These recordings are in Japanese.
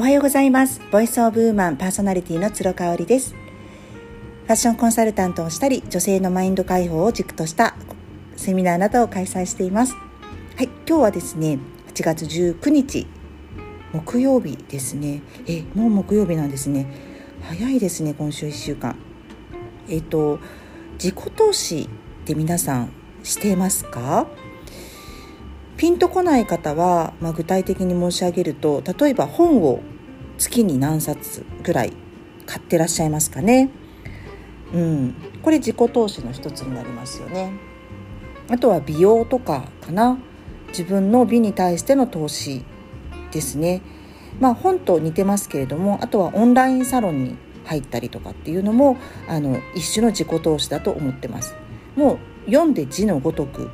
おはようございます。ボイスオブウーマンパーソナリティの鶴香織です。ファッションコンサルタントをしたり女性のマインド解放を軸としたセミナーなどを開催しています。はい今日はですね8月19日木曜日ですね。えもう木曜日なんですね。早いですね今週1週間。えっ、と自己投資って皆さんしていますか？ピンとこない方は、まあ、具体的に申し上げると例えば本を月に何冊ぐらい買ってらっしゃいますかね。うん、これ自己投資の一つになりますよね。あとは美容とかかな自分の美に対しての投資ですね。まあ本と似てますけれどもあとはオンラインサロンに入ったりとかっていうのもあの一種の自己投資だと思ってます。もう読んで字のごとく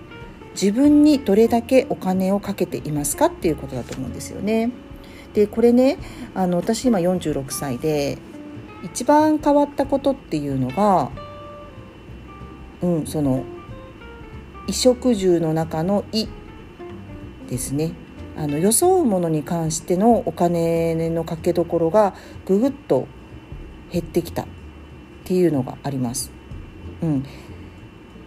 自分にどれだけお金をかけていますかっていうことだと思うんですよね。でこれねあの私今46歳で一番変わったことっていうのが、うん、その衣食住の中の「い」ですね。あの装うものに関してのお金のかけどころがぐぐっと減ってきたっていうのがあります。うん、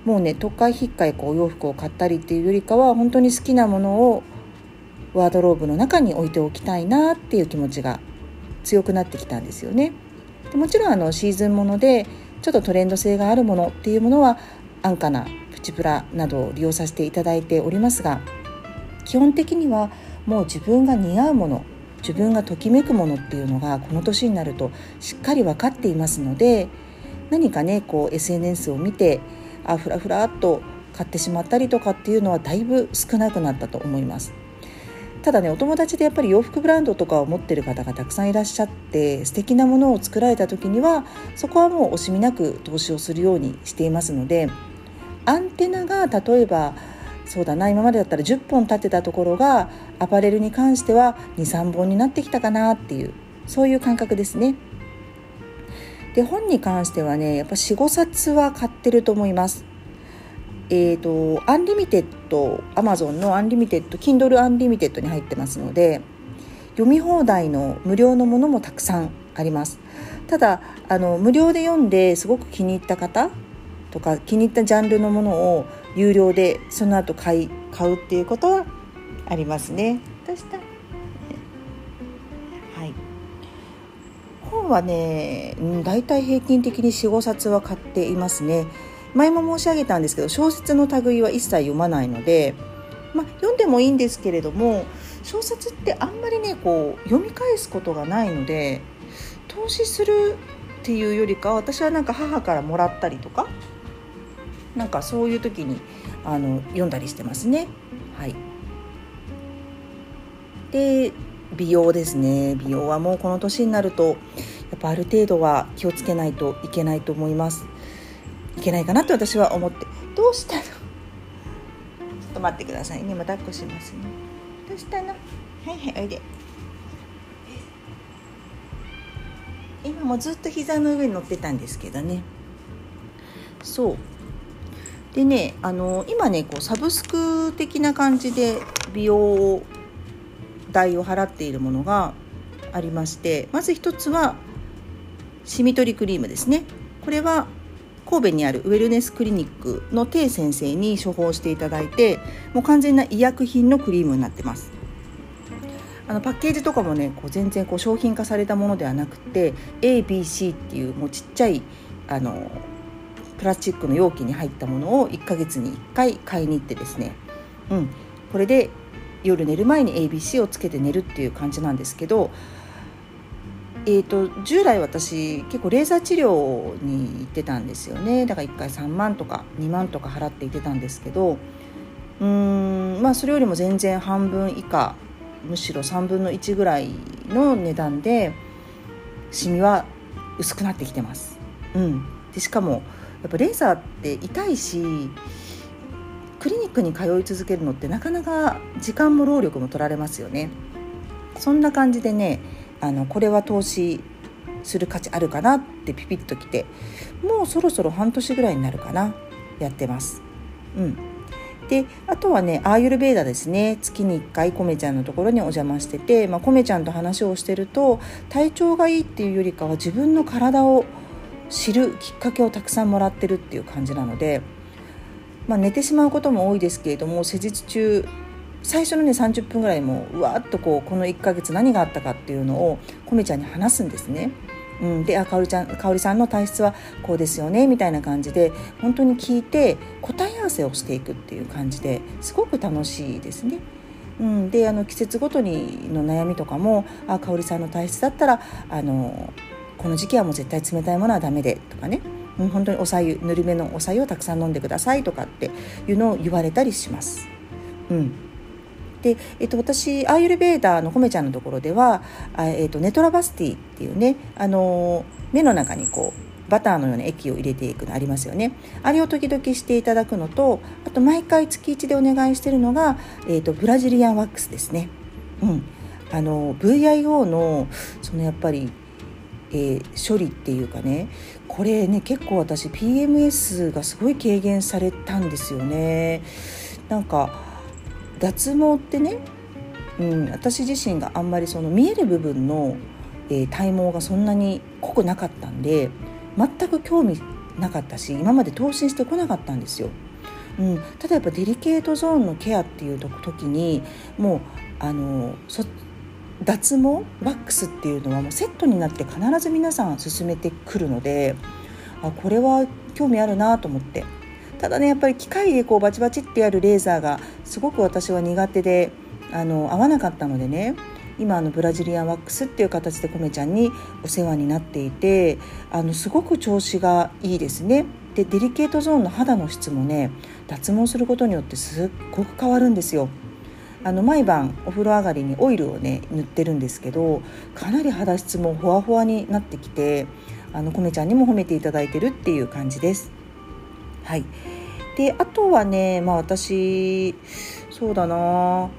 もうね都会引っかいこうお洋服を買ったりっていうよりかは本当に好きなものをワードローブの中に置いておきたいなっていう気持ちが強くなってきたんですよね。でもちろんあのシーズンものでちょっとトレンド性があるものっていうものは安価なプチプラなどを利用させていただいておりますが基本的にはもう自分が似合うもの自分がときめくものっていうのがこの年になるとしっかり分かっていますので何かねこう SNS を見てあふらふらっと買ってしまったりとかっていうのはだいぶ少なくなったと思います。ただねお友達でやっぱり洋服ブランドとかを持ってる方がたくさんいらっしゃって素敵なものを作られた時にはそこはもう惜しみなく投資をするようにしていますのでアンテナが例えばそうだな今までだったら10本立てたところがアパレルに関しては23本になってきたかなっていうそういう感覚ですね。で本に関してはねやっぱ45冊は買ってると思いますえーと、アンリミテッドアマゾンのアンリミテッド Kindle アンリミテッドに入ってますので読み放題の無料のものもたくさんあります。ただあの無料で読んですごく気に入った方とか気に入ったジャンルのものを有料でその後買い買うっていうことはありますね。どうした？はね、大体平均的に45冊は買っていますね。前も申し上げたんですけど小説の類は一切読まないので、まあ、読んでもいいんですけれども小説ってあんまりねこう読み返すことがないので投資するっていうよりか私はなんか母からもらったりとかなんかそういう時にあの読んだりしてますね。はい、で美容ですね。美容はもうこの年になるとやっぱある程度は気をつけないといけないと思います。いけないかなと私は思って。どうしたの？ちょっと待ってください。ね今抱っこしますね。どうしたの？はいはいおいで。今もずっと膝の上に乗ってたんですけどね。そう。でねあの今ねこうサブスク的な感じで美容代を払っているものがありましてまず一つはシミ取りクリームですね。これは神戸にあるウェルネスクリニックのテ先生に処方していただいてもう完全な医薬品のクリームになってます。あのパッケージとかもねこう全然こう商品化されたものではなくて ABC っていうもうちっちゃいあのプラスチックの容器に入ったものを1ヶ月に1回買いに行ってですね、うん、これで夜寝る前に ABC をつけて寝るっていう感じなんですけどえーと、従来私結構レーザー治療に行ってたんですよねだから1回3万とか2万とか払って行ってたんですけどうーんまあそれよりも全然半分以下むしろ3分の1ぐらいの値段でシミは薄くなってきてます。うん、でしかもやっぱレーザーって痛いしクリニックに通い続けるのってなかなか時間も労力も取られますよね。そんな感じでねあのこれは投資する価値あるかなってピピッときてもうそろそろ半年ぐらいになるかな。やってます。うん、であとはねアーユルベーダですね。月に1回コメちゃんのところにお邪魔してて、まあ、コメちゃんと話をしてると体調がいいっていうよりかは自分の体を知るきっかけをたくさんもらってるっていう感じなので、まあ、寝てしまうことも多いですけれども施術中最初のね30分ぐらいもうわーっとこうこの1ヶ月何があったかっていうのをコメちゃんに話すんですね。うん、であかおりちゃんかおりさんの体質はこうですよねみたいな感じで本当に聞いて答え合わせをしていくっていう感じですごく楽しいですね。うん、であの季節ごとにの悩みとかもあかおりさんの体質だったらあのこの時期はもう絶対冷たいものはダメでとかね、うん、本当におさゆぬるめのおさゆをたくさん飲んでくださいとかっていうのを言われたりします。うんで、えっと、私アーユルベーダーのコメちゃんのところでは、えっと、ネトラバスティっていうね、あの目の中にこうバターのような液を入れていくのありますよね。あれを時々していただくのとあと毎回月1でお願いしてるのが、えっと、ブラジリアンワックスですね。うん、あの VIO のそのやっぱりえー、処理っていうかねこれね結構私 PMS がすごい軽減されたんですよね。なんか脱毛ってね、うん、私自身があんまりその見える部分の、えー、体毛がそんなに濃くなかったんで全く興味なかったし今まで投資してこなかったんですよ。うん、ただやっぱデリケートゾーンのケアっていう時にもうあの脱毛ワックスっていうのはもうセットになって必ず皆さん進めてくるのであこれは興味あるなと思ってただねやっぱり機械でこうバチバチってやるレーザーがすごく私は苦手であの合わなかったのでね今あのブラジリアンワックスっていう形でコメちゃんにお世話になっていてあのすごく調子がいいですね。でデリケートゾーンの肌の質もね脱毛することによってすっごく変わるんですよ。あの毎晩お風呂上がりにオイルをね塗ってるんですけどかなり肌質もほわほわになってきてあのコメちゃんにも褒めていただいてるっていう感じです。はい、であとはねまあ私そうだな。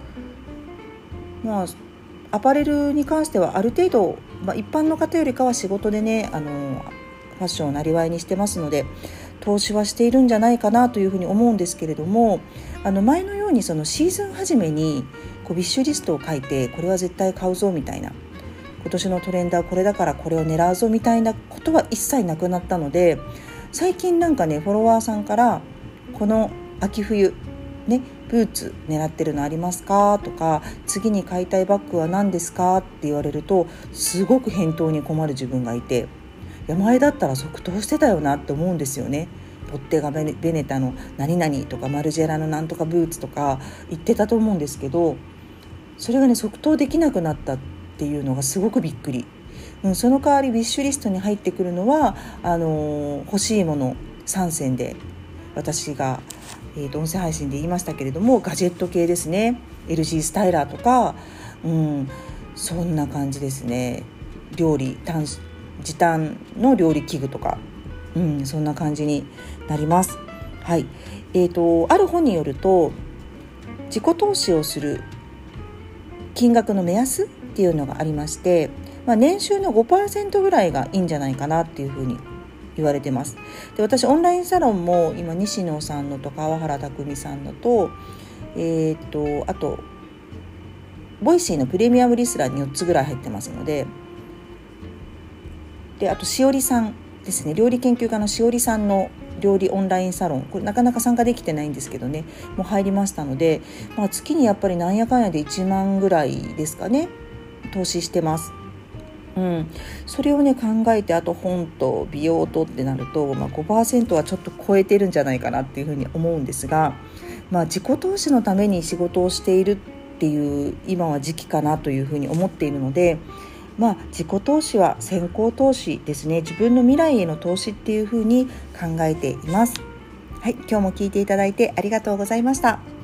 まあアパレルに関してはある程度、まあ、一般の方よりかは仕事でねあのファッションをなりわいにしてますので投資はしているんじゃないかなというふうに思うんですけれどもあの前のようにそのシーズン初めにこうビッシュリストを書いてこれは絶対買うぞみたいな今年のトレンドはこれだからこれを狙うぞみたいなことは一切なくなったので最近なんかねフォロワーさんからこの秋冬ねブーツ狙ってるのありますか？とか次に買いたいバッグは何ですか？って言われるとすごく返答に困る自分がいていや前だったら即答してたよなって思うんですよね。ポッテガベネタの何々とかマルジェラのなんとかブーツとか言ってたと思うんですけどそれがね即答できなくなったっていうのがすごくびっくり。うん、その代わりウィッシュリストに入ってくるのはあのー、欲しいもの3選で私が、えーと、音声配信で言いましたけれどもガジェット系ですね。LG スタイラーとか、うん、そんな感じですね。料理時短の料理器具とか、うん、そんな感じになります。はい。えーとある本によると自己投資をする金額の目安っていうのがありましてまあ、年収の5%ぐらいがいいんじゃないかなっていうふうに言われてます。で私オンラインサロンも今西野さんのと川原拓海さんのとえっ、とあと Voicy のプレミアムリスナーに4つぐらい入ってますのでであとしおりさんですね。料理研究家のしおりさんの料理オンラインサロン。これなかなか参加できてないんですけどね。もう入りましたので、まあ、月にやっぱりなんやかんやで1万ぐらいですかね。投資してます。うん、それをね考えてあと本と美容とってなると、まあ、5%はちょっと超えてるんじゃないかなっていうふうに思うんですが、まあ、自己投資のために仕事をしているっていう今は時期かなというふうに思っているので、まあ、自己投資は先行投資ですね自分の未来への投資っていうふうに考えています。はい、今日も聞いていただいてありがとうございました。